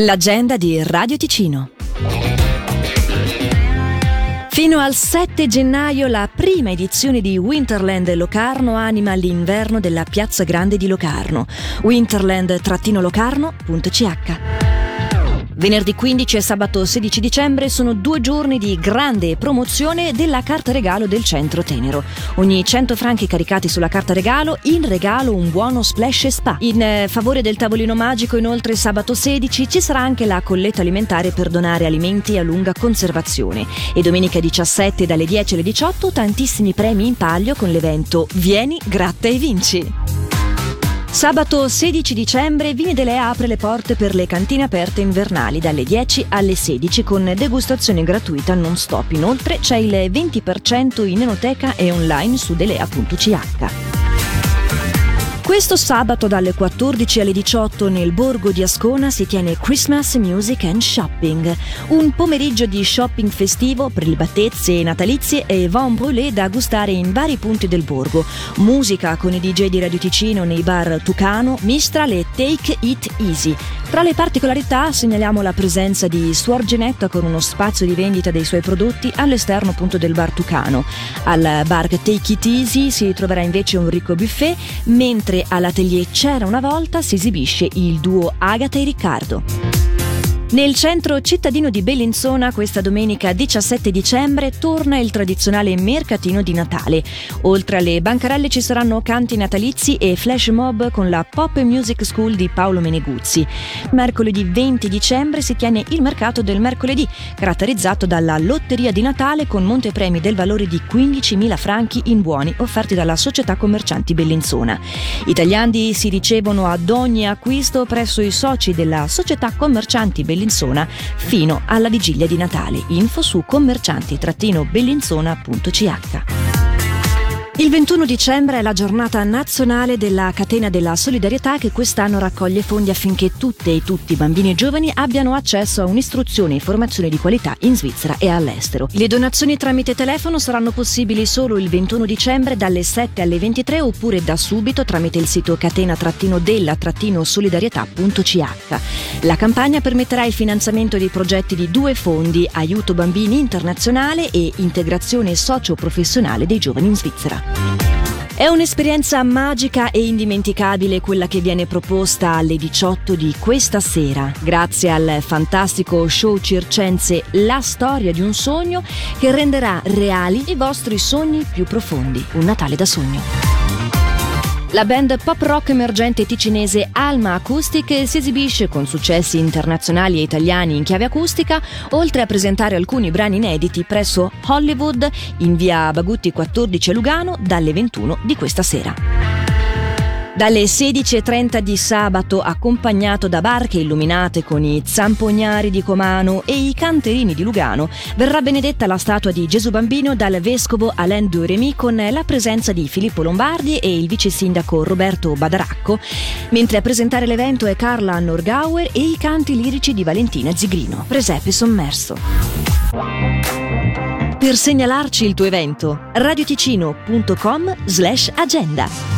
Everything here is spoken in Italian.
L'agenda di Radio Ticino. Fino al 7 gennaio la prima edizione di Winterland Locarno anima l'inverno della Piazza Grande di Locarno. winterland-locarno.ch Venerdì 15 e sabato 16 dicembre sono due giorni di grande promozione della carta regalo del centro Tenero. Ogni 100 franchi caricati sulla carta regalo, in regalo un buono splash spa. In eh, favore del tavolino magico, inoltre, sabato 16 ci sarà anche la colletta alimentare per donare alimenti a lunga conservazione. E domenica 17 dalle 10 alle 18 tantissimi premi in palio con l'evento Vieni, gratta e vinci. Sabato 16 dicembre Vini Dele apre le porte per le cantine aperte invernali dalle 10 alle 16 con degustazione gratuita non stop. Inoltre c'è il 20% in enoteca e online su delea.ch. Questo sabato dalle 14 alle 18 nel borgo di Ascona si tiene Christmas Music and Shopping, un pomeriggio di shopping festivo, prelibatezze natalizie e vin brûlé da gustare in vari punti del borgo. Musica con i DJ di Radio Ticino nei bar Tucano, Mistral e Take It Easy. Tra le particolarità segnaliamo la presenza di Suor Genetta con uno spazio di vendita dei suoi prodotti all'esterno appunto del bar Tucano. Al bar Take It Easy si troverà invece un ricco buffet, mentre all'atelier C'era una volta si esibisce il duo Agata e Riccardo. Nel centro cittadino di Bellinzona questa domenica 17 dicembre torna il tradizionale mercatino di Natale. Oltre alle bancarelle ci saranno canti natalizi e flash mob con la Pop Music School di Paolo Meneguzzi. Mercoledì 20 dicembre si tiene il mercato del mercoledì, caratterizzato dalla lotteria di Natale con montepremi del valore di 15.000 franchi in buoni offerti dalla società commercianti Bellinzona. I tagliandi si ricevono ad ogni acquisto presso i soci della società commercianti Bellinzona Bellinzona fino alla vigilia di Natale. Info su commercianti-bellinzona.ch. Il 21 dicembre è la giornata nazionale della catena della solidarietà che quest'anno raccoglie fondi affinché tutte e tutti, bambini e giovani, abbiano accesso a un'istruzione e formazione di qualità in Svizzera e all'estero. Le donazioni tramite telefono saranno possibili solo il 21 dicembre dalle 7 alle 23 oppure da subito tramite il sito catena-della-solidarietà.ch. La campagna permetterà il finanziamento dei progetti di due fondi, Aiuto Bambini Internazionale e Integrazione Socio-Professionale dei Giovani in Svizzera. È un'esperienza magica e indimenticabile quella che viene proposta alle 18 di questa sera, grazie al fantastico show circense La storia di un sogno che renderà reali i vostri sogni più profondi. Un Natale da sogno. La band pop rock emergente ticinese Alma Acoustic si esibisce con successi internazionali e italiani in chiave acustica, oltre a presentare alcuni brani inediti presso Hollywood in via Bagutti 14 a Lugano dalle 21 di questa sera. Dalle 16.30 di sabato, accompagnato da barche illuminate con i zampognari di Comano e i canterini di Lugano, verrà benedetta la statua di Gesù Bambino dal vescovo Alain Duremi con la presenza di Filippo Lombardi e il vice sindaco Roberto Badaracco, mentre a presentare l'evento è Carla Norgauer e i canti lirici di Valentina Zigrino. Presepe sommerso. Per segnalarci il tuo evento, radioticino.com slash agenda.